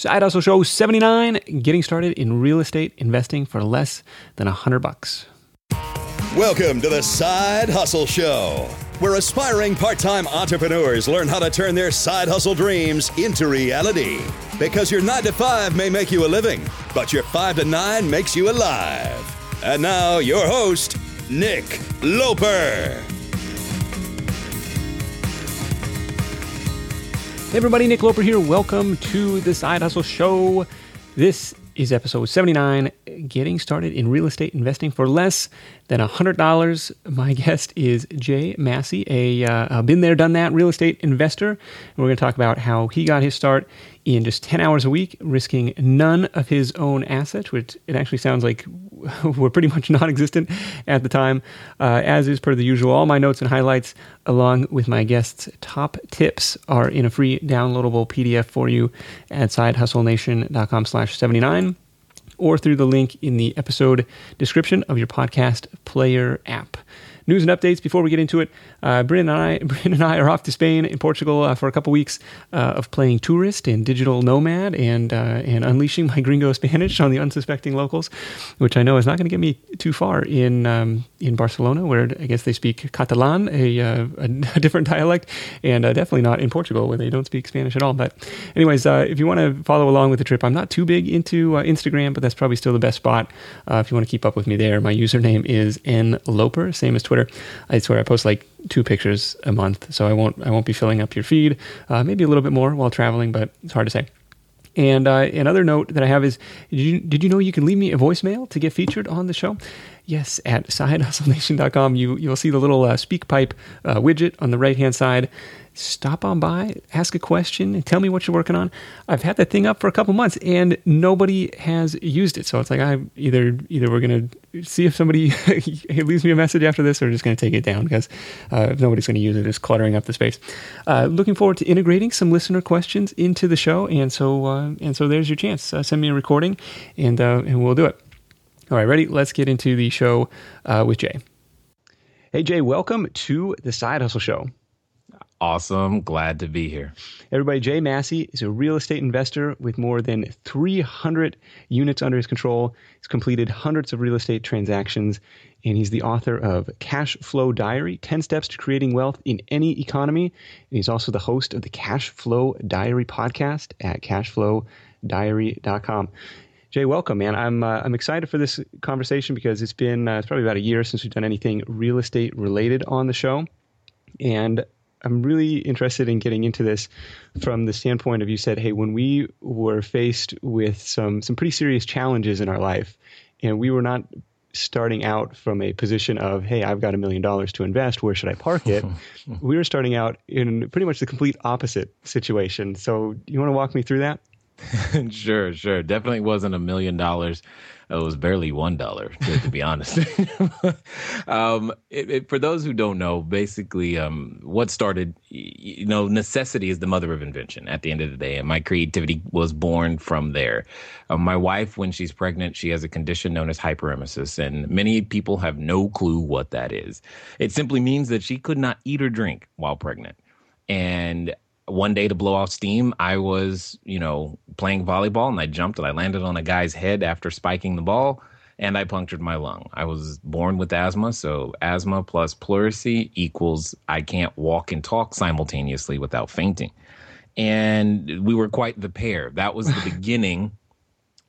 Side Hustle Show 79, getting started in real estate investing for less than a hundred bucks. Welcome to the Side Hustle Show, where aspiring part time entrepreneurs learn how to turn their side hustle dreams into reality. Because your 9 to 5 may make you a living, but your 5 to 9 makes you alive. And now, your host, Nick Loper. Hey everybody, Nick Loper here. Welcome to the Side Hustle Show. This is episode 79 Getting Started in Real Estate Investing for Less Than $100. My guest is Jay Massey, a, uh, been there, done that real estate investor. And we're going to talk about how he got his start in just 10 hours a week, risking none of his own assets, which it actually sounds like were pretty much non existent at the time. Uh, as is per the usual, all my notes and highlights, along with my guests' top tips, are in a free downloadable PDF for you at sidehustlenation.com slash 79 or through the link in the episode description of your podcast player app news and updates before we get into it. Uh, Bryn and I, Bryn and I are off to Spain and Portugal uh, for a couple weeks uh, of playing tourist and digital nomad and uh, and unleashing my gringo Spanish on the unsuspecting locals, which I know is not going to get me too far in um, in Barcelona, where I guess they speak Catalan, a, uh, a, different dialect, and definitely not in Portugal where they don't speak Spanish at all. But, anyways, if you want to follow along with the trip, I'm not too big into Instagram, but that's probably still the best spot if you want to keep up with me there. My username is nloper, same as Twitter. Twitter. I swear I post like two pictures a month, so I won't I won't be filling up your feed. Uh, maybe a little bit more while traveling, but it's hard to say. And uh, another note that I have is did you, did you know you can leave me a voicemail to get featured on the show? Yes, at sidehustlenation.com, you, you'll see the little uh, SpeakPipe uh, widget on the right hand side stop on by, ask a question, and tell me what you're working on. I've had that thing up for a couple months and nobody has used it. So it's like I either either we're gonna see if somebody leaves me a message after this, or just gonna take it down because uh, nobody's gonna use it. It's cluttering up the space. Uh, looking forward to integrating some listener questions into the show, and so uh, and so there's your chance. Uh, send me a recording, and and we'll do it. All right, ready? Let's get into the show uh, with Jay. Hey Jay, welcome to the Side Hustle Show. Awesome. Glad to be here. Everybody, Jay Massey is a real estate investor with more than 300 units under his control. He's completed hundreds of real estate transactions, and he's the author of Cash Flow Diary 10 Steps to Creating Wealth in Any Economy. And he's also the host of the Cash Flow Diary podcast at cashflowdiary.com. Jay, welcome, man. I'm uh, I'm excited for this conversation because it's been uh, it's probably about a year since we've done anything real estate related on the show, and I'm really interested in getting into this from the standpoint of you said, hey, when we were faced with some some pretty serious challenges in our life, and we were not starting out from a position of, hey, I've got a million dollars to invest, where should I park it? we were starting out in pretty much the complete opposite situation. So, you want to walk me through that? sure, sure. Definitely wasn't a million dollars it was barely one dollar to, to, be honest. um, it, it, for those who don't know, basically, um, what started, you know, necessity is the mother of invention. At the end of the day, and my creativity was born from there. Um, my wife, when she's pregnant, she has a condition known as hyperemesis, and many people have no clue what that is. It simply means that she could not eat or drink while pregnant, and one day to blow off steam, I was, you know, playing volleyball and I jumped and I landed on a guy's head after spiking the ball and I punctured my lung. I was born with asthma, so asthma plus pleurisy equals I can't walk and talk simultaneously without fainting. And we were quite the pair. That was the beginning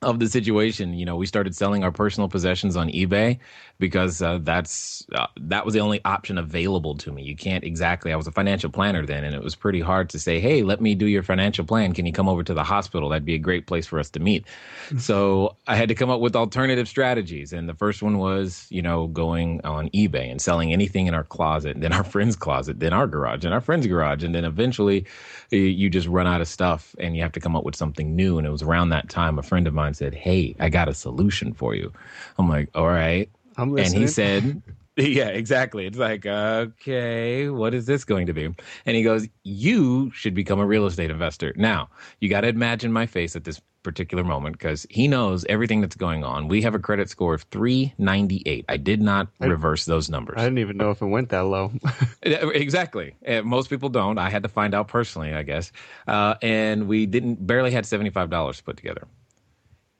of the situation. You know, we started selling our personal possessions on eBay because uh, that's uh, that was the only option available to me. You can't exactly. I was a financial planner then, and it was pretty hard to say, "Hey, let me do your financial plan. Can you come over to the hospital? That'd be a great place for us to meet." Mm-hmm. so I had to come up with alternative strategies, and the first one was, you know, going on eBay and selling anything in our closet, then our friend's closet, then our garage, and our friend's garage, and then eventually you just run out of stuff, and you have to come up with something new. And it was around that time a friend of mine said, "Hey, I got a solution for you." I'm like, "All right." I'm listening. And he said, Yeah, exactly. It's like, okay, what is this going to be? And he goes, You should become a real estate investor. Now, you got to imagine my face at this particular moment because he knows everything that's going on. We have a credit score of 398. I did not I, reverse those numbers. I didn't even know if it went that low. exactly. Most people don't. I had to find out personally, I guess. Uh, and we didn't, barely had $75 to put together.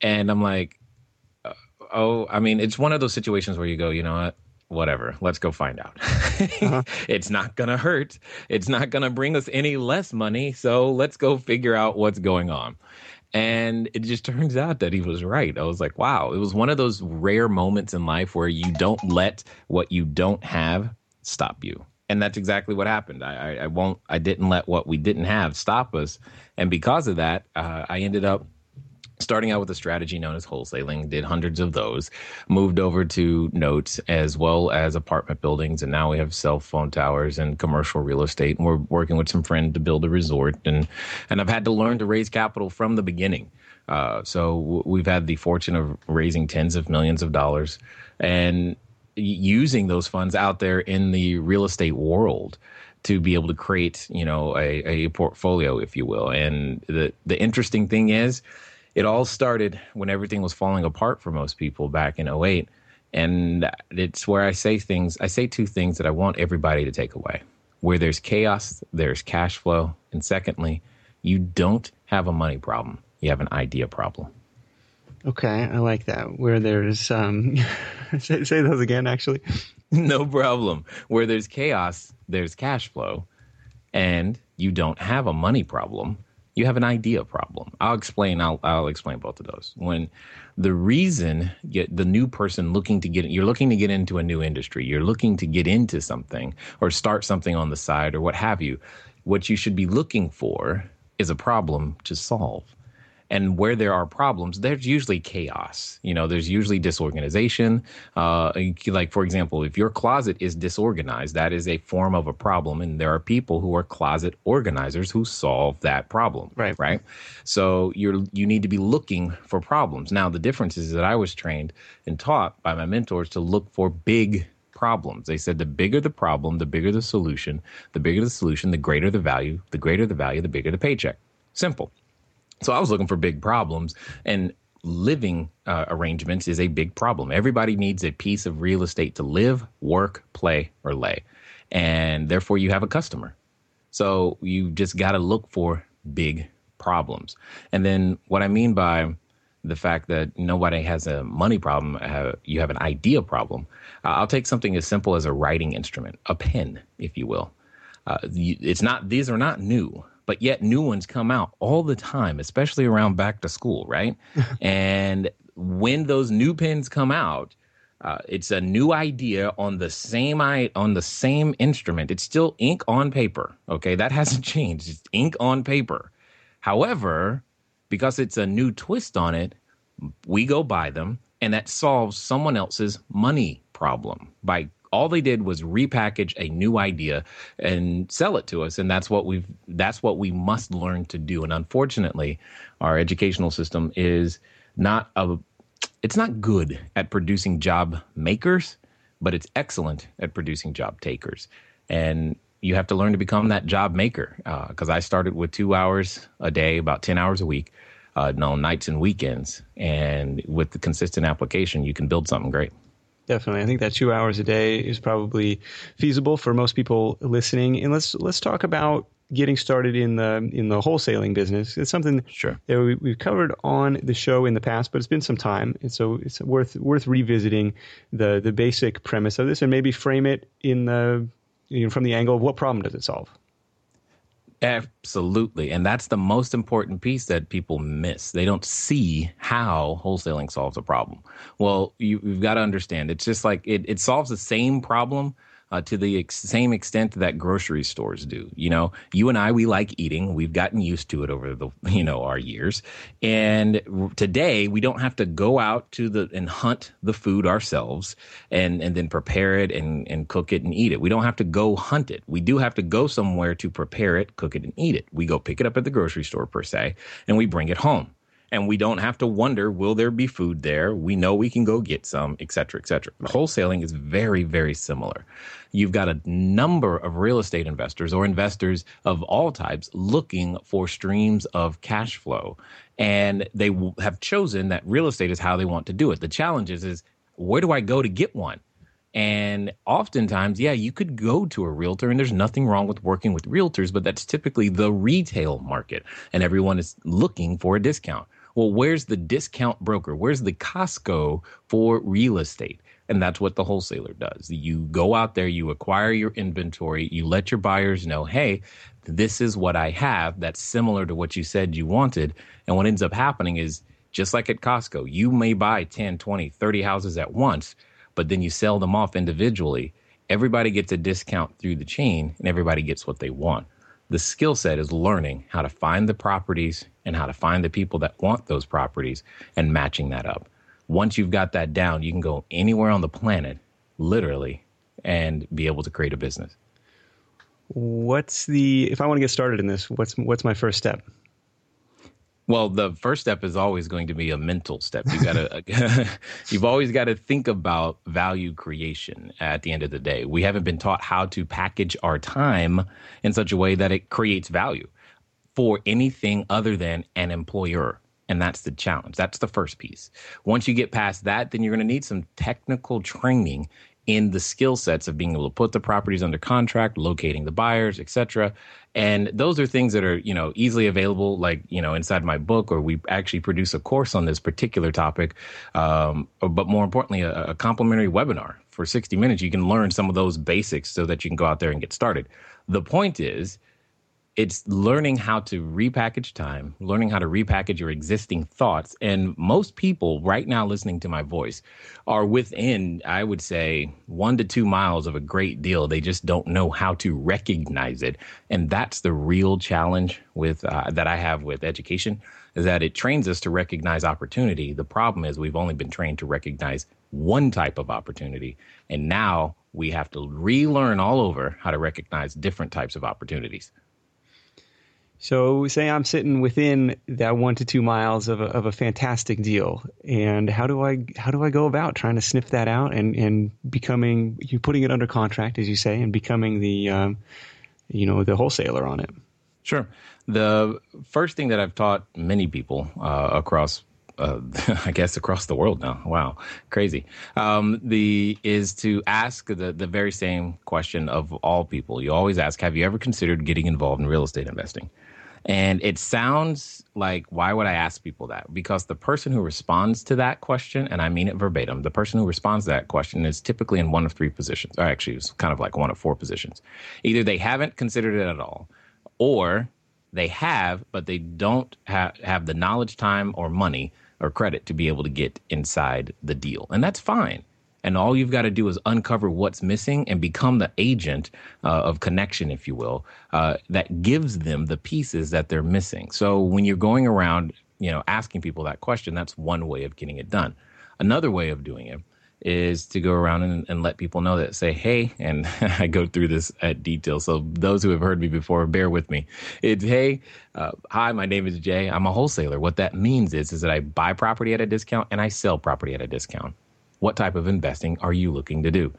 And I'm like, uh, oh, I mean, it's one of those situations where you go, you know what? whatever. Let's go find out. Uh-huh. it's not gonna hurt. It's not gonna bring us any less money. So let's go figure out what's going on. And it just turns out that he was right. I was like wow it was one of those rare moments in life where you don't let what you don't have stop you. And that's exactly what happened. I, I, I won't i didn't let what we didn't have stop us. And because of that uh, i ended up starting out with a strategy known as wholesaling, did hundreds of those, moved over to notes as well as apartment buildings, and now we have cell phone towers and commercial real estate. And we're working with some friends to build a resort, and and I've had to learn to raise capital from the beginning. Uh, so w- we've had the fortune of raising tens of millions of dollars and using those funds out there in the real estate world to be able to create, you know, a, a portfolio, if you will. And the the interesting thing is it all started when everything was falling apart for most people back in 08 and it's where i say things i say two things that i want everybody to take away. Where there's chaos there's cash flow. And secondly you don't have a money problem. You have an idea problem. Okay i like that. Where there's um say, say those again actually. No problem. Where there's chaos there's cash flow. And you don't have a money problem you have an idea problem. I'll explain. I'll, I'll explain both of those. When the reason the new person looking to get you're looking to get into a new industry, you're looking to get into something or start something on the side or what have you. What you should be looking for is a problem to solve and where there are problems there's usually chaos you know there's usually disorganization uh, like for example if your closet is disorganized that is a form of a problem and there are people who are closet organizers who solve that problem right right so you're you need to be looking for problems now the difference is that i was trained and taught by my mentors to look for big problems. They said the bigger the problem, the bigger the solution. The bigger the solution, the greater the value. The greater the value, the bigger the paycheck. Simple. So I was looking for big problems and living uh, arrangements is a big problem. Everybody needs a piece of real estate to live, work, play, or lay. And therefore, you have a customer. So you just got to look for big problems. And then, what I mean by the fact that nobody has a money problem, you have an idea problem. Uh, I'll take something as simple as a writing instrument, a pen, if you will. Uh, it's not; these are not new but yet new ones come out all the time, especially around back to school, right? and when those new pens come out, uh, it's a new idea on the same I, on the same instrument. It's still ink on paper. Okay, that hasn't changed. It's ink on paper. However, because it's a new twist on it, we go buy them, and that solves someone else's money problem by all they did was repackage a new idea and sell it to us. And that's what we've that's what we must learn to do. And unfortunately our educational system is not a it's not good at producing job makers but it's excellent at producing job takers. And you have to learn to become that job maker because uh, i started with two hours a day about 10 hours a week uh, no nights and weekends. And with the consistent application you can build something great Definitely, I think that two hours a day is probably feasible for most people listening. And let's let's talk about getting started in the in the wholesaling business. It's something sure. that we, have covered on the show in the past, but it's been some time, and so it's worth worth revisiting the the basic premise of this and maybe frame it in the you know, from the angle of what problem does it solve. Absolutely. And that's the most important piece that people miss. They don't see how wholesaling solves a problem. Well, you, have got to understand it's just like it, it solves the same problem uh, to the ex- same extent that grocery stores do. You know, you and I, we like eating. We've gotten used to it over the, you know, our years. And today we don't have to go out to the, and hunt the food ourselves and, and then prepare it and, and cook it and eat it. We don't have to go hunt it. We do have to go somewhere to prepare it, cook it and eat it. We go pick it up at the grocery store per se, and we bring it home. And we don't have to wonder will there be food there? We know we can go get some et cetera et cetera. Wholesaling is very very similar. You've got a number of real estate investors or investors of all types looking for streams of cash flow. And they have chosen that real estate is how they want to do it. The challenge is, is where do i go to get one? And oftentimes, yeah, you could go to a realtor, and there's nothing wrong with working with realtors, but that's typically the retail market, and everyone is looking for a discount. Well, where's the discount broker? Where's the Costco for real estate? And that's what the wholesaler does. You go out there, you acquire your inventory, you let your buyers know, hey, this is what I have that's similar to what you said you wanted. And what ends up happening is just like at Costco, you may buy 10, 20, 30 houses at once, but then you sell them off individually. Everybody gets a discount through the chain and everybody gets what they want. The skill set is learning how to find the properties and how to find the people that want those properties and matching that up. Once you've got that down, you can go anywhere on the planet, literally, and be able to create a business. What's the if I want to get started in this, what's what's my first step? Well, the first step is always going to be a mental step. You gotta, you've always got to think about value creation at the end of the day. We haven't been taught how to package our time in such a way that it creates value for anything other than an employer. And that's the challenge. That's the first piece. Once you get past that, then you're going to need some technical training in the skill sets of being able to put the properties under contract, locating the buyers, etc. And those are things that are, you know, easily available, like, you know, inside my book, or we actually produce a course on this particular topic. Um, but more importantly, a, a complimentary webinar for 60 minutes. You can learn some of those basics so that you can go out there and get started. The point is, it's learning how to repackage time, learning how to repackage your existing thoughts. And most people right now listening to my voice are within, I would say, one to two miles of a great deal. They just don't know how to recognize it. And that's the real challenge with uh, that I have with education is that it trains us to recognize opportunity. The problem is we've only been trained to recognize one type of opportunity. And now we have to relearn all over how to recognize different types of opportunities. So, say I'm sitting within that one to two miles of a, of a fantastic deal, and how do I how do I go about trying to sniff that out and and becoming you putting it under contract, as you say, and becoming the um, you know the wholesaler on it? Sure. The first thing that I've taught many people uh, across uh, I guess across the world now. Wow, crazy. Um, the is to ask the the very same question of all people. You always ask, "Have you ever considered getting involved in real estate investing?" And it sounds like, why would I ask people that? Because the person who responds to that question, and I mean it verbatim, the person who responds to that question is typically in one of three positions, or actually, it's kind of like one of four positions. Either they haven't considered it at all, or they have, but they don't have, have the knowledge, time, or money or credit to be able to get inside the deal. And that's fine. And all you've got to do is uncover what's missing and become the agent uh, of connection, if you will, uh, that gives them the pieces that they're missing. So when you're going around, you know, asking people that question, that's one way of getting it done. Another way of doing it is to go around and, and, let people know that say, hey, and I go through this at detail. So those who have heard me before, bear with me. It's, hey, uh, hi, my name is Jay. I'm a wholesaler. What that means is, is that I buy property at a discount and I sell property at a discount. What type of investing are you looking to do?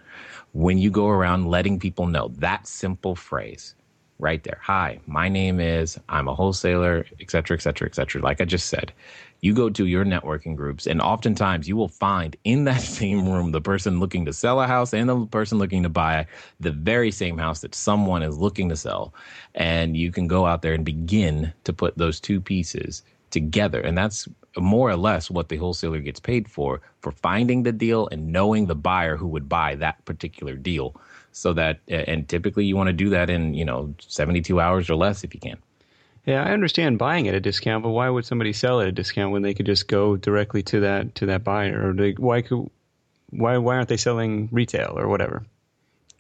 When you go around letting people know that simple phrase right there. Hi, my name is, I'm a wholesaler, et cetera, et cetera, et cetera. Like I just said, you go to your networking groups and oftentimes you will find in that same room the person looking to sell a house and the person looking to buy the very same house that someone is looking to sell. And you can go out there and begin to put those two pieces together. And that's more or less what the wholesaler gets paid for, for finding the deal and knowing the buyer who would buy that particular deal. So that, and typically you want to do that in, you know, 72 hours or less if you can. Yeah, I understand buying at a discount, but why would somebody sell at a discount when they could just go directly to that to that buyer? Or they, why could why why aren't they selling retail or whatever?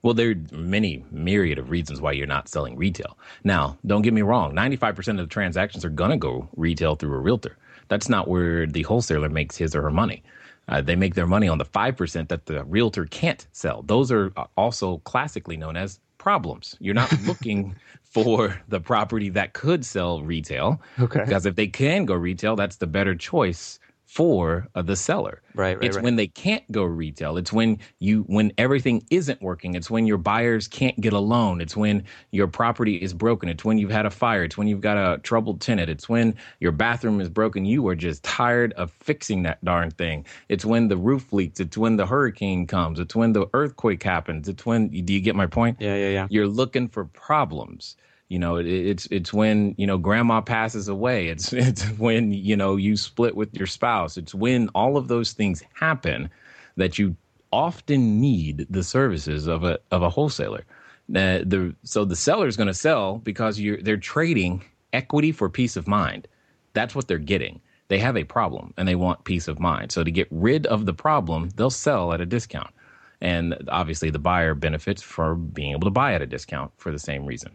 Well, there are many myriad of reasons why you're not selling retail. Now, don't get me wrong, 95% of the transactions are going to go retail through a realtor. That's not where the wholesaler makes his or her money. Uh, they make their money on the 5% that the realtor can't sell. Those are uh, also classically known as problems. You're not looking for the property that could sell retail. Okay. Because if they can go retail, that's the better choice for the seller. Right, right, It's right. when they can't go retail. It's when you when everything isn't working. It's when your buyers can't get a loan. It's when your property is broken. It's when you've had a fire. It's when you've got a troubled tenant. It's when your bathroom is broken. You are just tired of fixing that darn thing. It's when the roof leaks. It's when the hurricane comes. It's when the earthquake happens. It's when do you get my point? Yeah, yeah, yeah. You're looking for problems. You know, it, it's it's when you know grandma passes away. It's it's when you know you split with your spouse. It's when all of those things happen that you often need the services of a of a wholesaler. Uh, the so the seller is going to sell because you're they're trading equity for peace of mind. That's what they're getting. They have a problem and they want peace of mind. So to get rid of the problem, they'll sell at a discount. And obviously the buyer benefits for being able to buy at a discount for the same reason.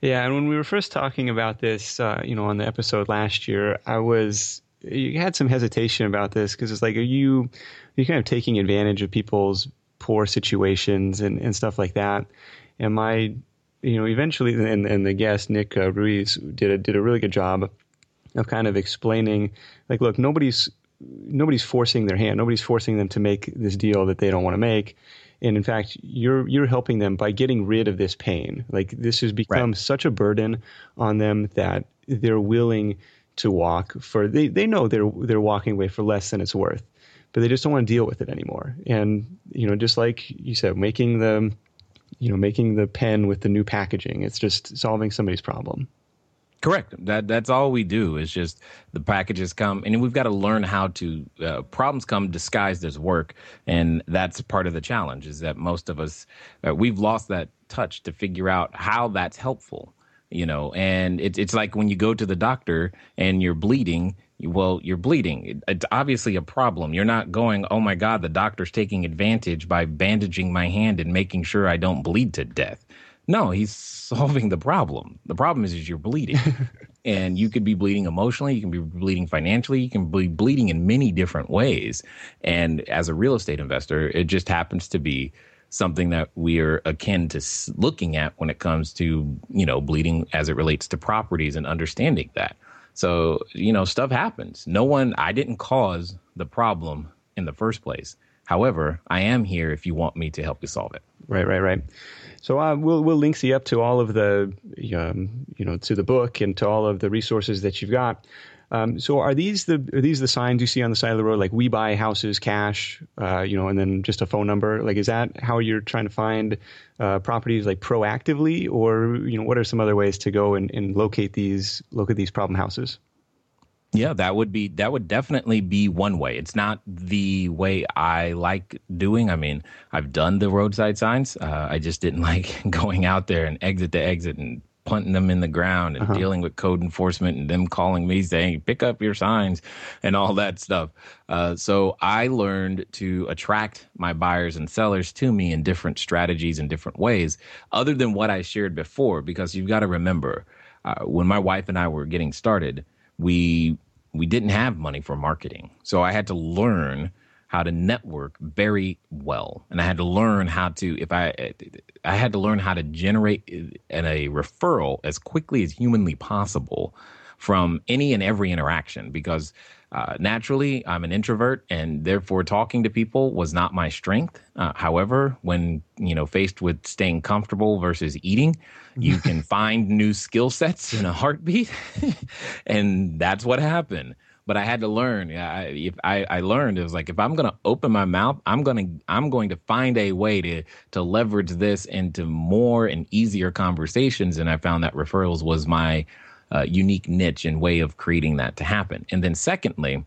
Yeah, and when we were first talking about this, uh, you know, on the episode last year, I was you had some hesitation about this because it's like, are you are you kind of taking advantage of people's poor situations and, and stuff like that? Am I, you know, eventually, and, and the guest Nick uh, Ruiz did a, did a really good job of kind of explaining, like, look, nobody's nobody's forcing their hand, nobody's forcing them to make this deal that they don't want to make. And in fact, you're you're helping them by getting rid of this pain. Like this has become Right. such a burden on them that they're willing to walk for they, they know they're they're walking away for less than it's worth. But they just don't want to deal with it anymore. And you know, just like you said, making the you know, making the pen with the new packaging, it's just solving somebody's problem. Correct. That that's all we do is just the packages come, and we've got to learn how to. Uh, problems come disguised as work, and that's part of the challenge. Is that most of us uh, we've lost that touch to figure out how that's helpful. You know, and it's it's like when you go to the doctor and you're bleeding. Well, you're bleeding. It's obviously a problem. You're not going, oh my God, the doctor's taking advantage by bandaging my hand and making sure I don't bleed to death. No, he's solving the problem. The problem is, is you're bleeding. and you could be bleeding emotionally, you can be bleeding financially, you can be bleeding in many different ways. And as a real estate investor, it just happens to be something that we are akin to looking at when it comes to, you know, bleeding as it relates to properties and understanding that. So, you know, stuff happens. No one, I didn't cause the problem in the first place. However, I am here if you want me to help you solve it. Right, right, right. So uh, we'll we'll link you up to all of the um, you know to the book and to all of the resources that you've got. Um, so are these the are these the signs you see on the side of the road like we buy houses cash, uh, you know, and then just a phone number? Like is that how you're trying to find uh, properties like proactively, or you know what are some other ways to go and, and locate these locate these problem houses? Yeah, that would be that would definitely be one way. It's not the way I like doing. I mean, I've done the roadside signs. Uh, I just didn't like going out there and exit to exit and punting them in the ground and dealing with code enforcement and them calling me saying pick up your signs and all that stuff. Uh, so I learned to attract my buyers and sellers to me in different strategies and different ways, other than what I shared before. Because you've got to remember, uh, when my wife and I were getting started we we didn't have money for marketing. So i had to learn how to network very well. And i had to learn how to if i i had to learn how to generate a referral as quickly as humanly possible from any and every interaction. Because uh, naturally i'm an introvert and therefore talking to people was not my strength. Uh, however when you know faced with staying comfortable versus eating you can find new skill sets in a heartbeat and that's what happened. But i had to learn. I, I, I learned it was like if i'm going to open my mouth i'm going to i'm going to find a way to to leverage this into more and easier conversations and i found that referrals was my uh, unique niche and way of creating that to happen. And then secondly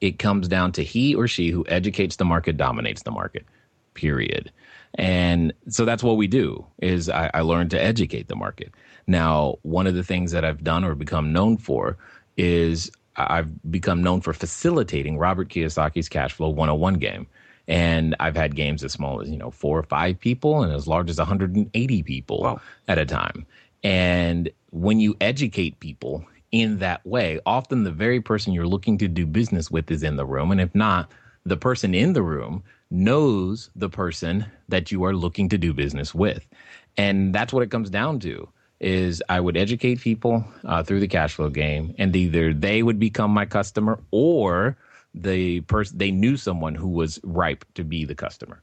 it comes down to he or she who educates the market dominates the market period and so that's what we do is I, I learned to educate the market now one of the things that i've done or become known for is i've become known for facilitating robert kiyosaki's cash flow 101 game and i've had games as small as you know four or five people and as large as 180 people Wow. at a time and when you educate people in that way, often the very person you're looking to do business with is in the room. And if not, the person in the room knows the person that you are looking to do business with. And that's what it comes down to is I would educate people uh, through the cash flow game and either they would become my customer or the person they knew someone who was ripe to be the customer.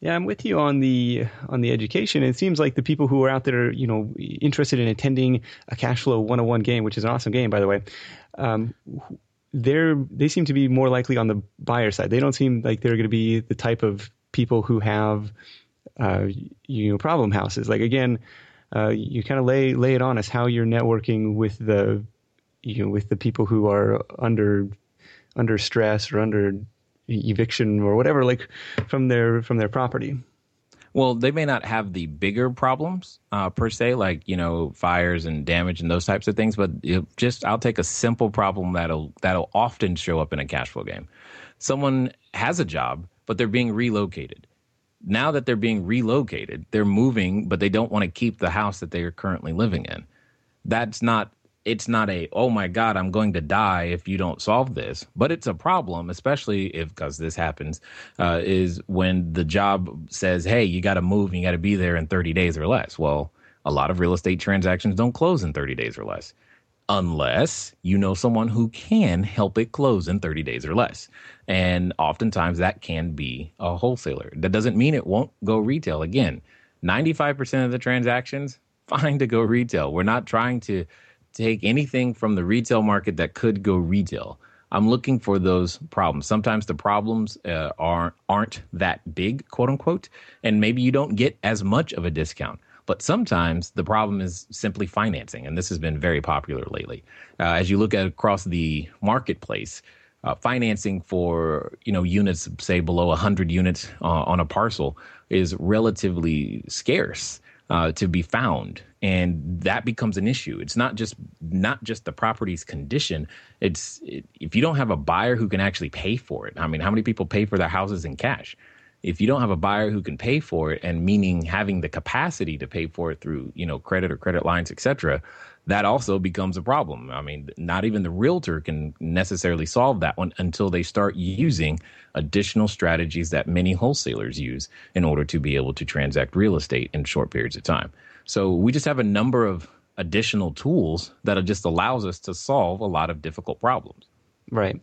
Yeah, I'm with you on the on the education. It seems like the people who are out there, you know, interested in attending a cash flow 101 game, which is an awesome game, by the way, um, they're they seem to be more likely on the buyer side. They don't seem like they're going to be the type of people who have, uh, you know, problem houses. Like again, uh, you kind of lay lay it on us how you're networking with the, you know, with the people who are under under stress or under eviction or whatever, like from their from their property. Well, they may not have the bigger problems uh, per se, like you know fires and damage and those types of things. But just I'll take a simple problem that'll that'll often show up in a cash flow game. Someone has a job, but they're being relocated. Now that they're being relocated, they're moving, but they don't want to keep the house that they are currently living in. That's not it's not a oh my god i'm going to die if you don't solve this but it's a problem especially if because this happens uh, is when the job says hey you got to move and you got to be there in 30 days or less. Well a lot of real estate transactions don't close in 30 days or less unless you know someone who can help it close in 30 days or less and oftentimes that can be a wholesaler. That doesn't mean it won't go retail. Again 95% of the transactions fine to go retail. We're not trying to take anything from the retail market that could go retail. I'm looking for those problems. Sometimes the problems uh, are aren't that big, quote unquote, and maybe you don't get as much of a discount. But sometimes the problem is simply financing, and this has been very popular lately. Uh, as you look at across the marketplace, uh, financing for you know units, say below 100 units uh, on a parcel, is relatively scarce uh, to be found. And that becomes an issue. It's not just not just the property's condition. It's it, if you don't have a buyer who can actually pay for it i mean how many people pay for their houses in cash? If you don't have a buyer who can pay for it and meaning having the capacity to pay for it through you know credit or credit lines etc that also becomes a problem i mean not even the realtor can necessarily solve that one until they start using additional strategies that many wholesalers use in order to be able to transact real estate in short periods of time so we just have a number of additional tools that just allows us to solve a lot of difficult problems. Right.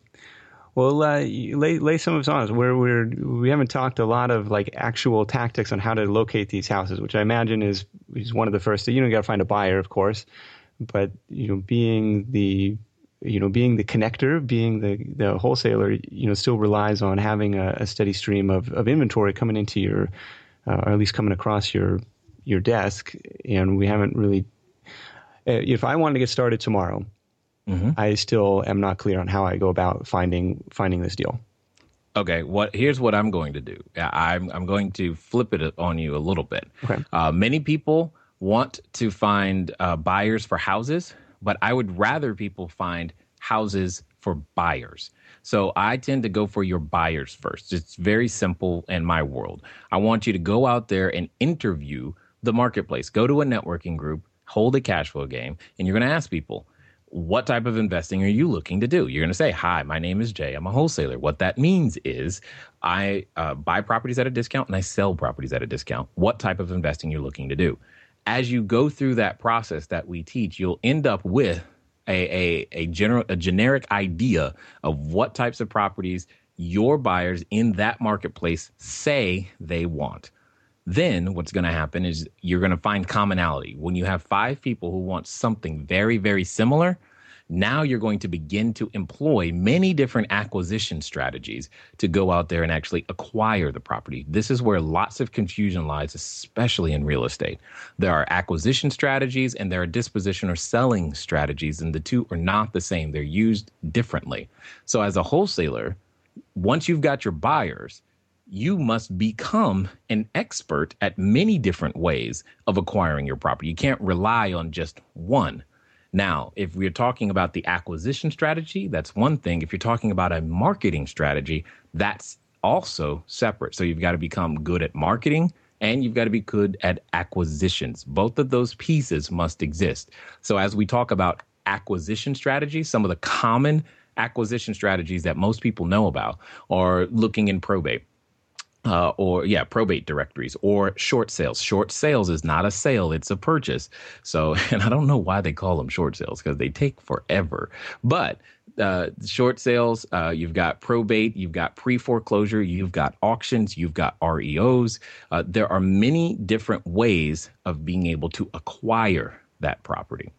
Well, uh, lay lay some of us on us. Where we're we haven't talked a lot of like actual tactics on how to locate these houses, which I imagine is is one of the first. You know, you got to find a buyer, of course, but you know, being the you know being the connector, being the the wholesaler, you know, still relies on having a, a steady stream of of inventory coming into your, uh, or at least coming across your your desk, and we haven't really. Uh, if I wanted to get started tomorrow, mm-hmm. I still am not clear on how I go about finding finding this deal. Okay, what here's what I'm going to do. I'm I'm going to flip it on you a little bit. Okay. Uh, many people want to find uh, buyers for houses, but I would rather people find houses for buyers. So I tend to go for your buyers first. It's very simple in my world. I want you to go out there and interview the marketplace. Go to a networking group, hold a cash flow game, and you're going to ask people, what type of investing are you looking to do? You're going to say, Hi, my name is Jay. I'm a wholesaler. What that means is I uh, buy properties at a discount and I sell properties at a discount. What type of investing you're looking to do? As you go through that process that we teach, you'll end up with a, a, a, general, a generic idea of what types of properties your buyers in that marketplace say they want then what's going to happen is you're going to find commonality. When you have five people who want something very, very similar, now you're going to begin to employ many different acquisition strategies to go out there and actually acquire the property. This is where lots of confusion lies, especially in real estate. There are acquisition strategies and there are disposition or selling strategies, and the two are not the same. They're used differently. So, as a wholesaler, once you've got your buyers, you must become an expert at many different ways of acquiring your property. You can't rely on just one. Now, if we're talking about the acquisition strategy, that's one thing. If you're talking about a marketing strategy, that's also separate. So you've got to become good at marketing and you've got to be good at acquisitions. Both of those pieces must exist. So as we talk about acquisition strategies, some of the common acquisition strategies that most people know about are looking in probate. Uh, or yeah, probate directories or short sales. Short sales is not a sale; it's a purchase. So, and I don't know why they call them short sales because they take forever. But uh, short sales, uh, you've got probate, you've got pre foreclosure, you've got auctions, you've got REOs. Uh, there are many different ways of being able to acquire that property.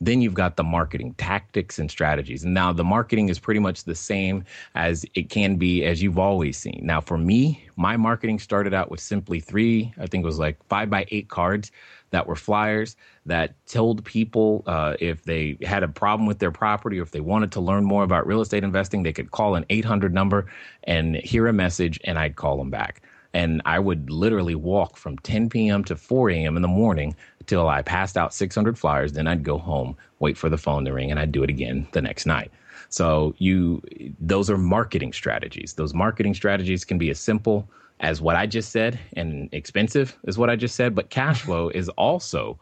Then you've got the marketing tactics and strategies. And now the marketing is pretty much the same as it can be as you've always seen. Now, for me, my marketing started out with simply three, I think it was like five by eight cards that were flyers that told people uh, if they had a problem with their property or if they wanted to learn more about real estate investing, they could call an 800 number and hear a message, and I'd call them back. And I would literally walk from 10 p.m. to 4 a.m. in the morning till I passed out 600 flyers. Then I'd go home, wait for the phone to ring, and I'd do it again the next night. So you, those are marketing strategies. Those marketing strategies can be as simple as what I just said and expensive is what I just said, but cash flow is also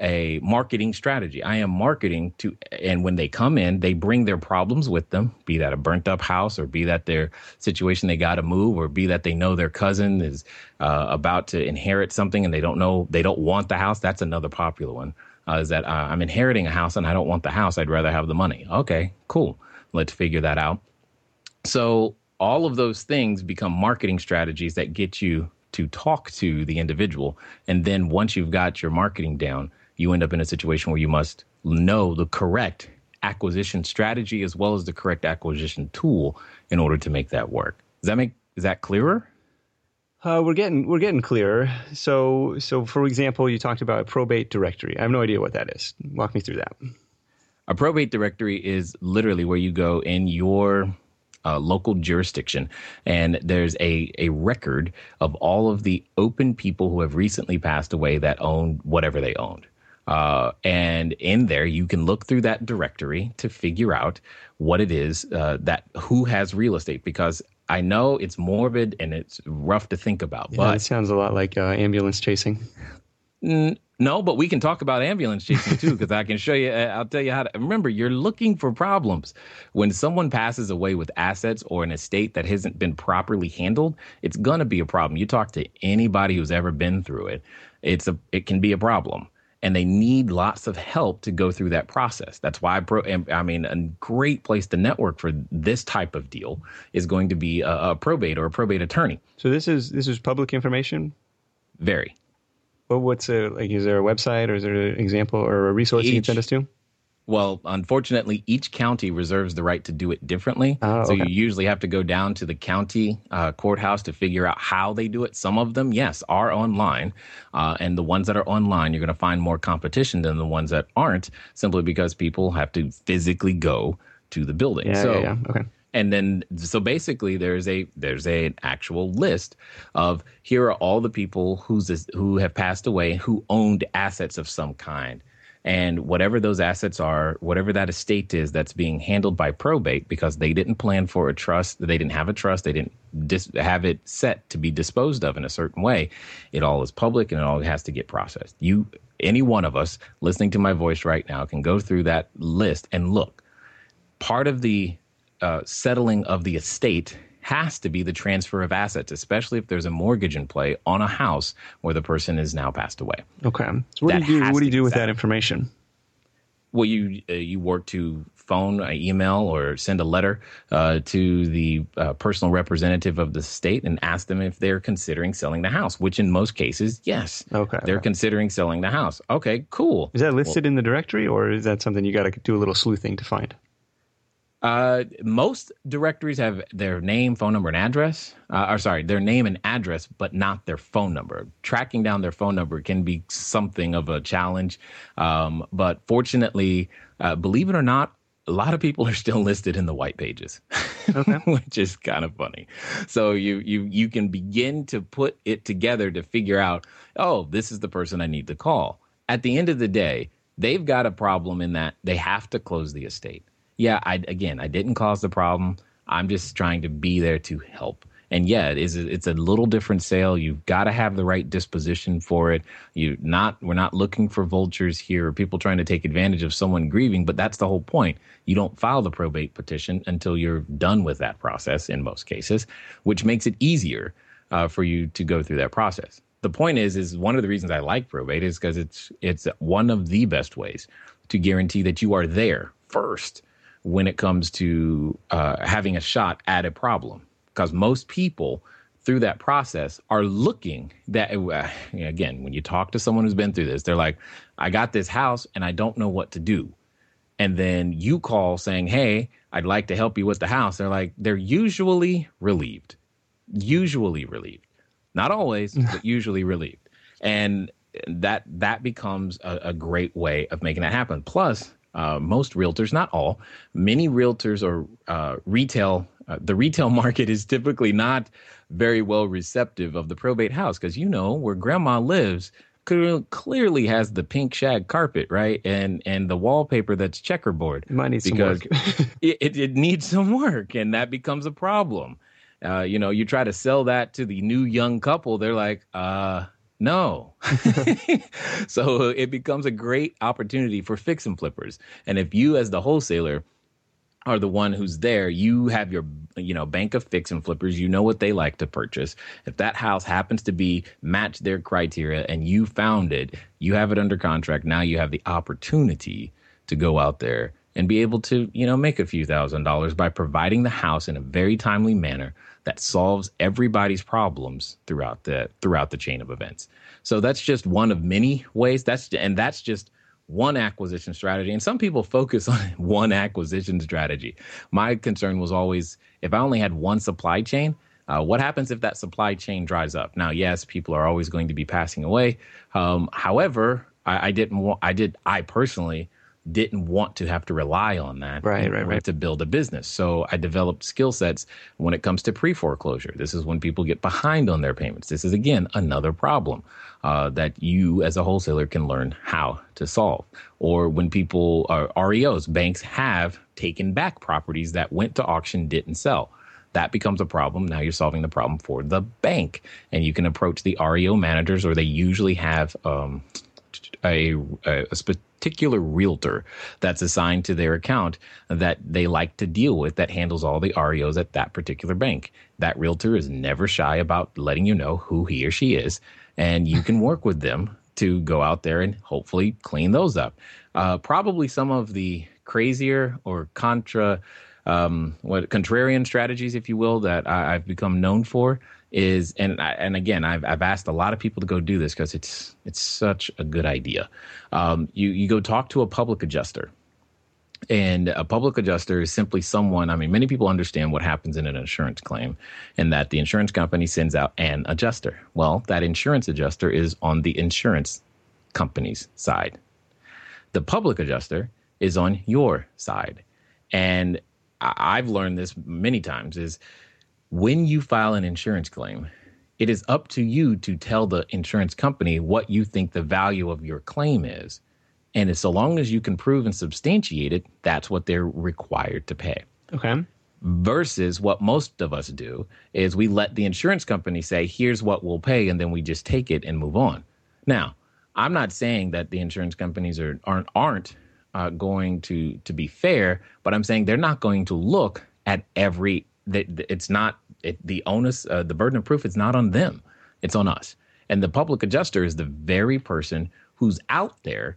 a marketing strategy. I am marketing to, and when they come in, they bring their problems with them, be that a burnt up house or be that their situation they got to move or be that they know their cousin is uh, about to inherit something and they don't know, they don't want the house. That's another popular one. Uh, is that uh, I'm inheriting a house and I don't want the house. I'd rather have the money. Okay, cool. Let's figure that out. So all of those things become marketing strategies that get you to talk to the individual. And then once you've got your marketing down, you end up in a situation where you must know the correct acquisition strategy as well as the correct acquisition tool in order to make that work. Does that make is that clearer? Uh, we're getting we're getting clearer. So so for example, you talked about a probate directory. I have no idea what that is. Walk me through that. A probate directory is literally where you go in your uh, local jurisdiction, and there's a a record of all of the open people who have recently passed away that owned whatever they owned. Uh, and in there, you can look through that directory to figure out what it is uh, that who has real estate. Because I know it's morbid and it's rough to think about, yeah, but it sounds a lot like uh, ambulance chasing. N- no, but we can talk about ambulance chasing too, because I can show you. Uh, I'll tell you how to remember. You're looking for problems when someone passes away with assets or an estate that hasn't been properly handled. It's gonna be a problem. You talk to anybody who's ever been through it. It's a. It can be a problem and they need lots of help to go through that process. That's why I, pro, I mean, a great place to network for this type of deal is going to be a, a probate or a probate attorney. So this is this is public information. Very. Well, what's a like? Is there a website or is there an example or a resource Each, you can send us to? Well, unfortunately, each county reserves the right to do it differently. Oh, okay. So you usually have to go down to the county uh, courthouse to figure out how they do it. Some of them, yes, are online. Uh, and the ones that are online, you're going to find more competition than the ones that aren't, simply because people have to physically go to the building. Yeah, so, yeah, yeah. Okay. And then, so basically, there's a there's a, an actual list of here are all the people who's who have passed away who owned assets of some kind and whatever those assets are, whatever that estate is that's being handled by probate because they didn't plan for a trust, they didn't have a trust, they didn't dis- have it set to be disposed of in a certain way, it all is public and it all has to get processed. You, any one of us listening to my voice right now, can go through that list and look. Part of the uh, settling of the estate has to be the transfer of assets, especially if there's a mortgage in play on a house where the person is now passed away. Okay. So what that do you do? What do you do with that information? Well, you uh, you work to phone, uh, email, or send a letter uh, to the uh, personal representative of the state and ask them if they're considering selling the house. Which, in most cases, yes. Okay. They're okay. considering selling the house. Okay, cool. Is that listed well, in the directory, or is that something you got to do a little sleuthing to find? Uh, most directories have their name, phone number, and address. Uh, or sorry, their name and address, but not their phone number. Tracking down their phone number can be something of a challenge. Um, but fortunately, uh, believe it or not, a lot of people are still listed in the white pages, okay. which is kind of funny. So you you you can begin to put it together to figure out, oh, this is the person I need to call. At the end of the day, they've got a problem in that they have to close the estate yeah, I again, I didn't cause the problem. I'm just trying to be there to help. And yeah, it is. It's a little different sale. You've got to have the right disposition for it. You not. We're not looking for vultures here, or people trying to take advantage of someone grieving. But that's the whole point. You don't file the probate petition until you're done with that process. In most cases, which makes it easier uh, for you to go through that process. The point is, is one of the reasons I like probate is because it's it's one of the best ways to guarantee that you are there first when it comes to uh, having a shot at a problem. Because most people through that process are looking that uh, again when you talk to someone who's been through this they're like i got this house and i don't know what to do. And then you call saying hey i'd like to help you with the house. They're like they're usually relieved. Usually relieved. Not always but usually relieved. And that that becomes a, a great way of making that happen. Plus uh, most realtors, not all, many realtors or uh, retail uh, the retail market is typically not very well receptive of the probate house because you know where grandma lives clearly has the pink shag carpet, right? And and the wallpaper that's checkerboard. Might need because some work. it, it, it, needs some work, and that becomes a problem. Uh, you know, you try to sell that to the new young couple, they're like, uh, no. so it becomes a great opportunity for fix and flippers. And if you, as the wholesaler, are the one who's there, you have your you know bank of fix and flippers. You know what they like to purchase. If that house happens to be match their criteria and you found it, you have it under contract. Now you have the opportunity to go out there and be able to you know make a few thousand dollars by providing the house in a very timely manner that solves everybody's problems throughout the throughout the chain of events. So that's just one of many ways. That's and that's just one acquisition strategy. And some people focus on one acquisition strategy. My concern was always if I only had one supply chain, uh, what happens if that supply chain dries up? Now, yes, people are always going to be passing away. Um, however, I, I didn't want, I did, I personally didn't want to have to rely on that right, right, right. to build a business. So I developed skill sets when it comes to pre foreclosure. This is when people get behind on their payments. This is again another problem uh, that you as a wholesaler can learn how to solve. Or when people are REOs, banks have taken back properties that went to auction didn't sell that becomes a problem. Now you're solving the problem for the bank, and you can approach the REO managers, or they usually have um, a, a, particular realtor that's assigned to their account that they like to deal with that handles all the REOs at that particular bank. That realtor is never shy about letting you know who he or she is, and you can work with them to go out there and hopefully clean those up. Uh, probably some of the crazier or contra, um, what contrarian strategies, if you will, that I, have become known for is and and again I've I've asked a lot of people to go do this because it's it's such a good idea. Um, you you go talk to a public adjuster. And a public adjuster is simply someone, I mean, many people understand what happens in an insurance claim and that the insurance company sends out an adjuster. Well, that insurance adjuster is on the insurance company's side. The public adjuster is on your side. And I've learned this many times is when you file an insurance claim, it is up to you to tell the insurance company what you think the value of your claim is. And as so long as you can prove and substantiate it, that's what they're required to pay. Okay. Versus what most of us do is we let the insurance company say, here's what we'll pay, and then we just take it and move on. Now, I'm not saying that the insurance companies are, aren't, aren't uh, going to, to be fair, but I'm saying they're not going to look at every it's not it, the onus, uh, the burden of proof is not on them. It's on us. And the public adjuster is the very person who's out there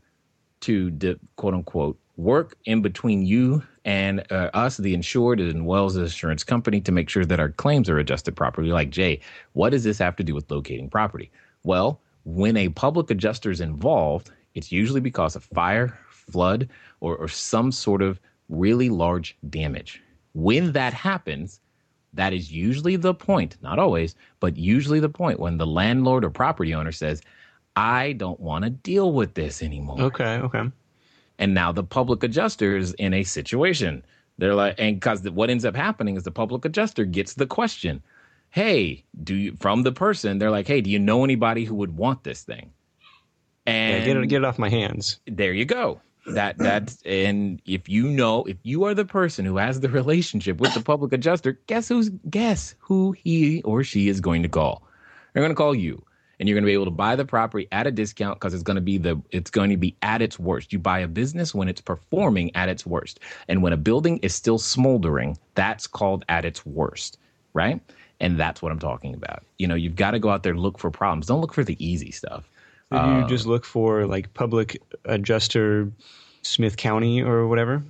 to de, quote unquote work in between you and uh, us, the insured, and Wells insurance company, to make sure that our claims are adjusted properly. Like Jay, what does this have to do with locating property? Well, when a public adjuster is involved, it's usually because of fire, flood, or, or some sort of really large damage. When that happens, that is usually the point, not always, but usually the point when the landlord or property owner says, I don't want to deal with this anymore. Okay, okay. And now the public adjuster is in a situation. They're like, and because what ends up happening is the public adjuster gets the question, Hey, do you, from the person, they're like, Hey, do you know anybody who would want this thing? And yeah, get it, get it off my hands. There you go. That that's and if you know if you are the person who has the relationship with the public adjuster, guess who's guess who he or she is going to call? They're going to call you and you're going to be able to buy the property at a discount because it's going to be the it's going to be at its worst. You buy a business when it's performing at its worst, and when a building is still smoldering, that's called at its worst, right? And that's what I'm talking about. You know, you've got to go out there look for problems. Don't look for the easy stuff. Did you uh, just look for like public adjuster Smith County or whatever?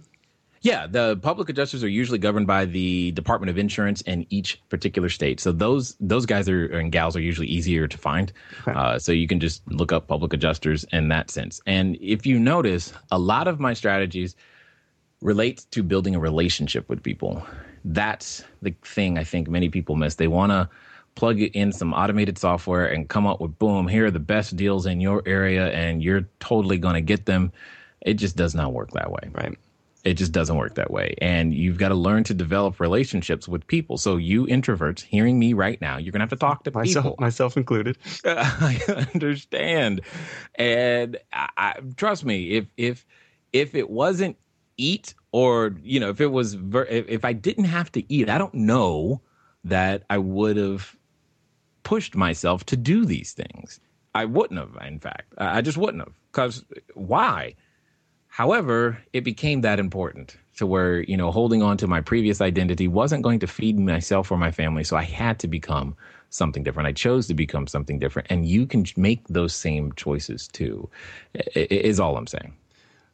Yeah, the public adjusters are usually governed by the Department of Insurance in each particular state. So those those guys are and gals are usually easier to find. Okay. Uh, so you can just look up public adjusters in that sense. And if you notice, a lot of my strategies relate to building a relationship with people. That's the thing I think many people miss. They want to plug it in some automated software and come up with boom, here are the best deals in your area, and you're totally going to get them. It just does not work that way. Right. It just doesn't work that way. And you've got to learn to develop relationships with people. So you introverts hearing me right now, you're going to have to talk to myself, people. Myself included. I understand. And I, I, trust me, if, if, if it wasn't eat or, you know, if it was, ver- if, if I didn't have to eat, I don't know that I would have pushed myself to do these things. I wouldn't have, in fact. I just wouldn't have. Because why? However, it became that important to where, you know, holding on to my previous identity wasn't going to feed myself or my family. So I had to become something different. I chose to become something different. And you can make those same choices too, is all I'm saying.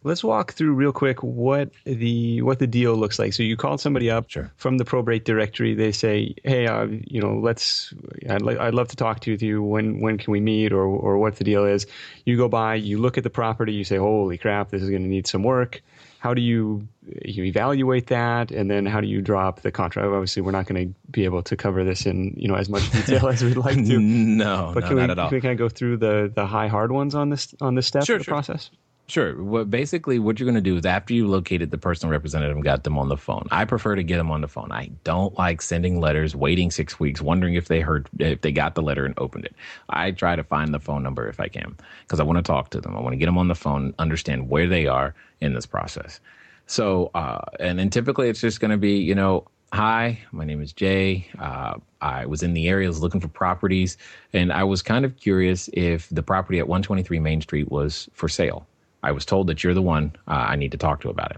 Let's walk through real quick what the what the deal looks like. So you call somebody up sure. from the probate directory. They say, "Hey, uh, you know, let's. I'd, li- I'd love to talk to you. When when can we meet, or or what the deal is?" You go by, you look at the property, you say, "Holy crap, this is going to need some work." How do you you evaluate that, and then how do you drop the contract? Obviously, we're not going to be able to cover this in you know as much detail as we'd like to. no, but no, can not we, at all. Can we kind of go through the the high hard ones on this on this step sure, of the sure. process? Sure. Well, basically, what you're going to do is after you located the personal representative and got them on the phone, I prefer to get them on the phone. I don't like sending letters, waiting six weeks, wondering if they heard, if they got the letter and opened it. I try to find the phone number if I can because I want to talk to them. I want to get them on the phone, understand where they are in this process. So, uh, and then typically it's just going to be, you know, hi, my name is Jay. Uh, I was in the area, was looking for properties, and I was kind of curious if the property at 123 Main Street was for sale. I was told that you're the one uh, I need to talk to about it.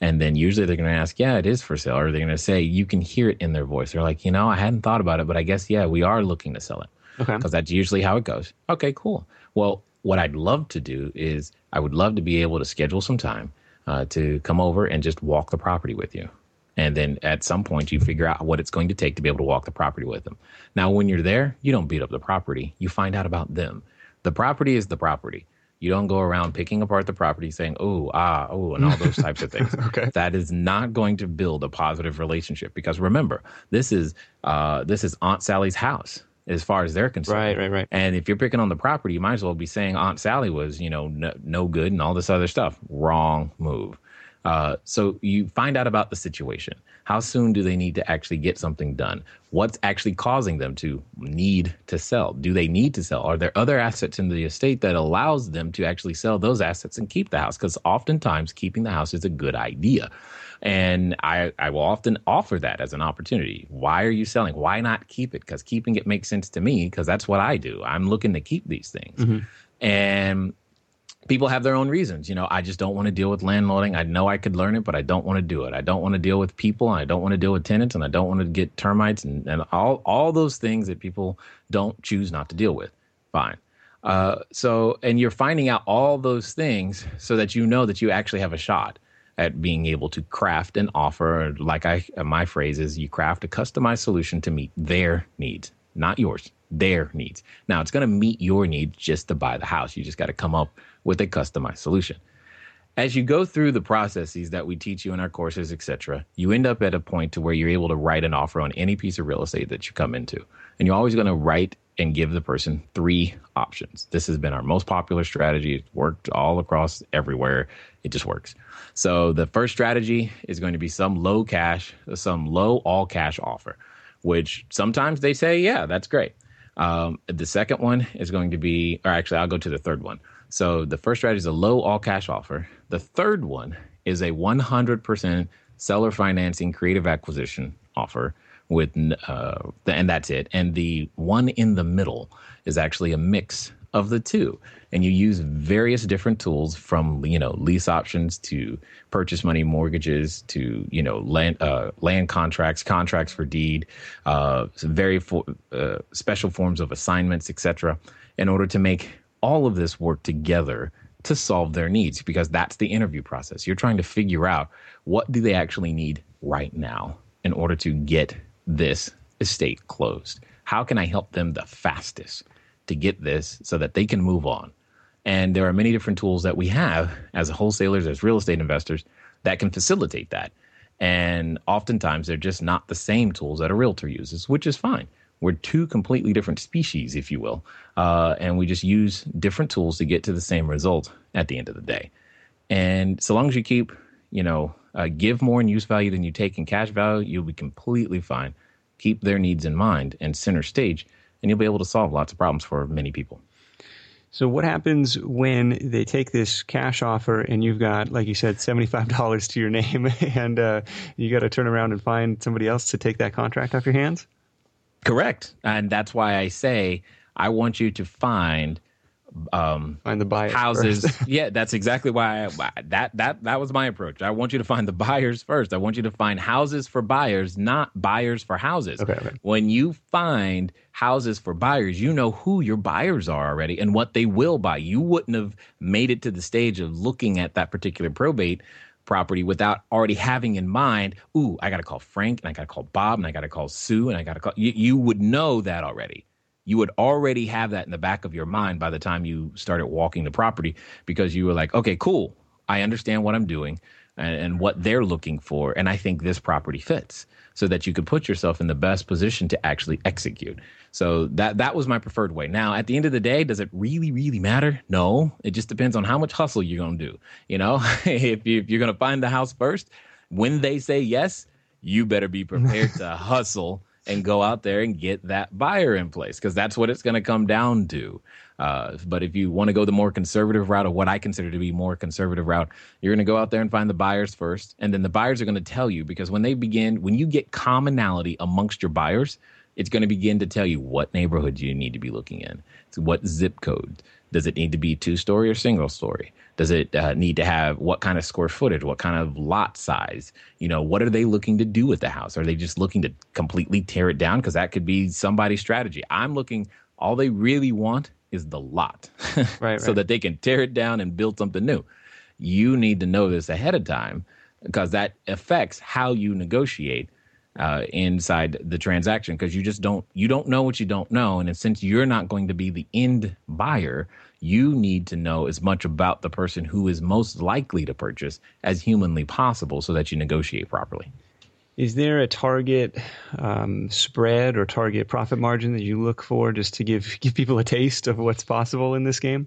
And then usually they're going to ask, yeah, it is for sale. Or they're going to say, you can hear it in their voice. They're like, you know, I hadn't thought about it, but I guess, yeah, we are looking to sell it. Okay. Because that's usually how it goes. Okay, cool. Well, what I'd love to do is I would love to be able to schedule some time uh, to come over and just walk the property with you. And then at some point, you figure out what it's going to take to be able to walk the property with them. Now, when you're there, you don't beat up the property, you find out about them. The property is the property. You don't go around picking apart the property saying, oh, ah, oh, and all those types of things. okay. That is not going to build a positive relationship because remember, this is uh, this is Aunt Sally's house as far as they're concerned. Right, right, right. And if you're picking on the property, you might as well be saying Aunt Sally was, you know, no, no good and all this other stuff. Wrong move. Uh, so you find out about the situation. How soon do they need to actually get something done? What's actually causing them to need to sell? Do they need to sell? Are there other assets in the estate that allows them to actually sell those assets and keep the house? Because oftentimes keeping the house is a good idea. And I, I will often offer that as an opportunity. Why are you selling? Why not keep it? Because keeping it makes sense to me because that's what I do. I'm looking to keep these things. Mm-hmm. And people have their own reasons. You know, I just don't want to deal with landlording. I know I could learn it, but I don't want to do it. I don't want to deal with people. And I don't want to deal with tenants, and I don't want to get termites and, and all all those things that people don't choose not to deal with. Fine. Uh, so, and you're finding out all those things so that you know that you actually have a shot at being able to craft an offer, like I my phrase is, you craft a customized solution to meet their needs, not yours, their needs. Now, it's going to meet your needs just to buy the house. You just got to come up with a customized solution. As you go through the processes that we teach you in our courses, etc., you end up at a point to where you're able to write an offer on any piece of real estate that you come into. And you're always going to write and give the person three options. This has been our most popular strategy. It's worked all across everywhere. It just works. So the first strategy is going to be some low cash, some low all cash offer, which sometimes they say, yeah, that's great. Um, the second one is going to be, or actually, I'll go to the third one. So the first strategy is a low all cash offer. The third one is a 100% seller financing creative acquisition offer with uh, and that's it. And the one in the middle is actually a mix of the two and you use various different tools from you know lease options to purchase money mortgages to you know land uh, land contracts contracts for deed uh, very fo- uh, special forms of assignments etc in order to make all of this work together to solve their needs because that's the interview process you're trying to figure out what do they actually need right now in order to get this estate closed how can i help them the fastest to get this so that they can move on. And there are many different tools that we have as wholesalers, as real estate investors, that can facilitate that. And oftentimes they're just not the same tools that a realtor uses, which is fine. We're two completely different species, if you will. Uh, and we just use different tools to get to the same result at the end of the day. And so long as you keep, you know, uh, give more in use value than you take in cash value, you'll be completely fine. Keep their needs in mind and center stage and you'll be able to solve lots of problems for many people. So, what happens when they take this cash offer and you've got, like you said, $75 to your name and uh, you got to turn around and find somebody else to take that contract off your hands? Correct. And that's why I say I want you to find um, find the buyers houses. yeah, that's exactly why I, that that that was my approach. I want you to find the buyers first. I want you to find houses for buyers, not buyers for houses. Okay, okay. When you find houses for buyers, you know who your buyers are already and what they will buy. You wouldn't have made it to the stage of looking at that particular probate property without already having in mind, ooh, I got to call Frank and I got to call Bob and I got to call Sue and I got to call. You, you would know that already you would already have that in the back of your mind by the time you started walking the property because you were like, okay, cool. I understand what I'm doing and, and, what they're looking for. And I think this property fits so that you could put yourself in the best position to actually execute. So that, that was my preferred way. Now, at the end of the day, does it really, really matter? No, it just depends on how much hustle you're going to do. You know, if, you, if you're going to find the house first, when they say yes, you better be prepared to hustle and go out there and get that buyer in place because that's what it's going to come down to. Uh, but if you want to go the more conservative route, or what I consider to be more conservative route, you're going to go out there and find the buyers first, and then the buyers are going to tell you because when they begin, when you get commonality amongst your buyers, it's going to begin to tell you what neighborhood you need to be looking in, what zip code. Does it need to be two story or single story? Does it uh, need to have what kind of square footage? What kind of lot size? You know, what are they looking to do with the house? Are they just looking to completely tear it down? Because that could be somebody's strategy. I'm looking, all they really want is the lot, right, so that they can tear it down and build something new. You need to know this ahead of time because that affects how you negotiate uh, inside the transaction because you just don't you don't know what you don't know and since you're not going to be the end buyer you need to know as much about the person who is most likely to purchase as humanly possible so that you negotiate properly. Is there a target um, spread or target profit margin that you look for just to give give people a taste of what's possible in this game?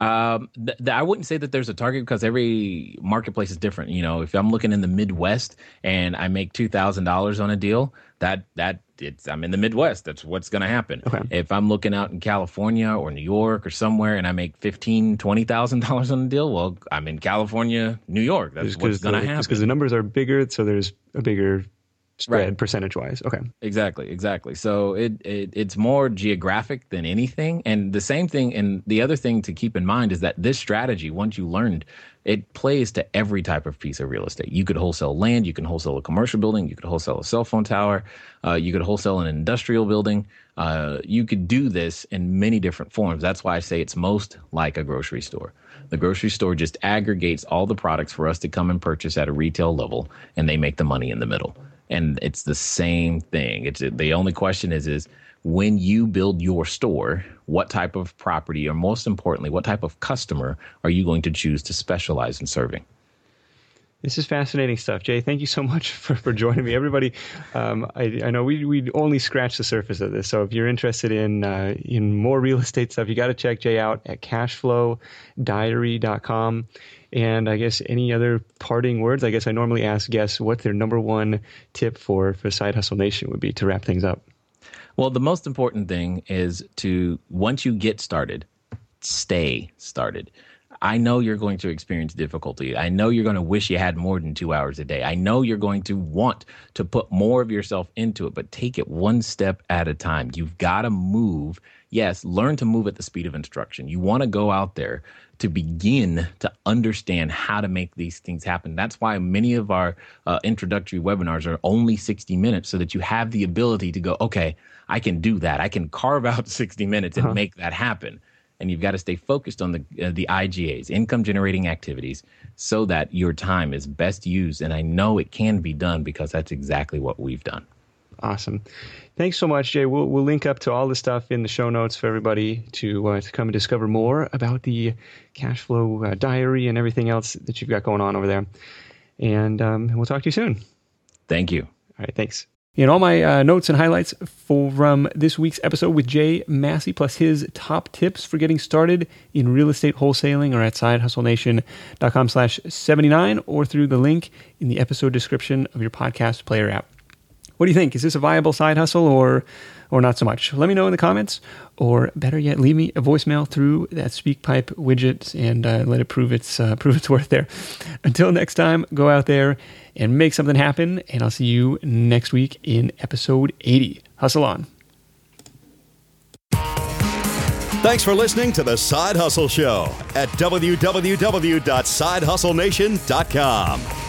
Um, th- th- I wouldn't say that there's a target because every marketplace is different. You know, if I'm looking in the Midwest and I make two thousand dollars on a deal, that that it's I'm in the Midwest. That's what's going to happen. Okay. If I'm looking out in California or New York or somewhere and I make fifteen, twenty thousand dollars on a deal, well, I'm in California, New York. That's what's going to happen. Because the numbers are bigger, so there's a bigger spread right. percentage wise. Okay. Exactly, exactly. So it, it it's more geographic than anything. And the same thing and the other thing to keep in mind is that this strategy, once you learned, it plays to every type of piece of real estate. You could wholesale land, you can wholesale a commercial building, you could wholesale a cell phone tower, uh, you could wholesale an industrial building. Uh, you could do this in many different forms. That's why I say it's most like a grocery store. The grocery store just aggregates all the products for us to come and purchase at a retail level, and they make the money in the middle and it's the same thing. It's the only question is is when you build your store, what type of property, or most importantly, what type of customer are you going to choose to specialize in serving? This is fascinating stuff, Jay. Thank you so much for, for joining me. Everybody, um, I, I, know we we only scratched the surface of this. So if you're interested in uh, in more real estate stuff, you got to check Jay out at cashflowdiary.com. And I guess any other parting words? I guess I normally ask guests what their number one tip for for Side Hustle Nation would be to wrap things up. Well, the most important thing is to once you get started, stay started. I know you're going to experience difficulty. I know you're going to wish you had more than two hours a day. I know you're going to want to put more of yourself into it, but take it one step at a time. You've got to move. Yes, learn to move at the speed of instruction. You want to go out there to begin to understand how to make these things happen. That's why many of our uh, introductory webinars are only 60 minutes so that you have the ability to go, okay, I can do that. I can carve out 60 minutes and uh-huh. make that happen and you've got to stay focused on the uh, the IGAs, income generating activities, so that your time is best used. And I know it can be done because that's exactly what we've done. Awesome. Thanks so much, Jay. We'll, we'll link up to all the stuff in the show notes for everybody to uh, to come and discover more about the cash flow uh, diary and everything else that you've got going on over there. And um, we'll talk to you soon. Thank you. All right. Thanks. In all my uh, notes and highlights from this week's episode with Jay Massey, plus his top tips for getting started in real estate wholesaling, are at sidehustlenation.com slash 79 or through the link in the episode description of your podcast player app. What do you think? Is this a viable side hustle or or not so much? Let me know in the comments, or better yet, leave me a voicemail through that SpeakPipe widget and uh, let it prove its uh, prove its worth there. Until next time, go out there and make something happen, and I'll see you next week in episode 80. Hustle on. Thanks for listening to the Side Hustle Show at www.sidehustlenation.com.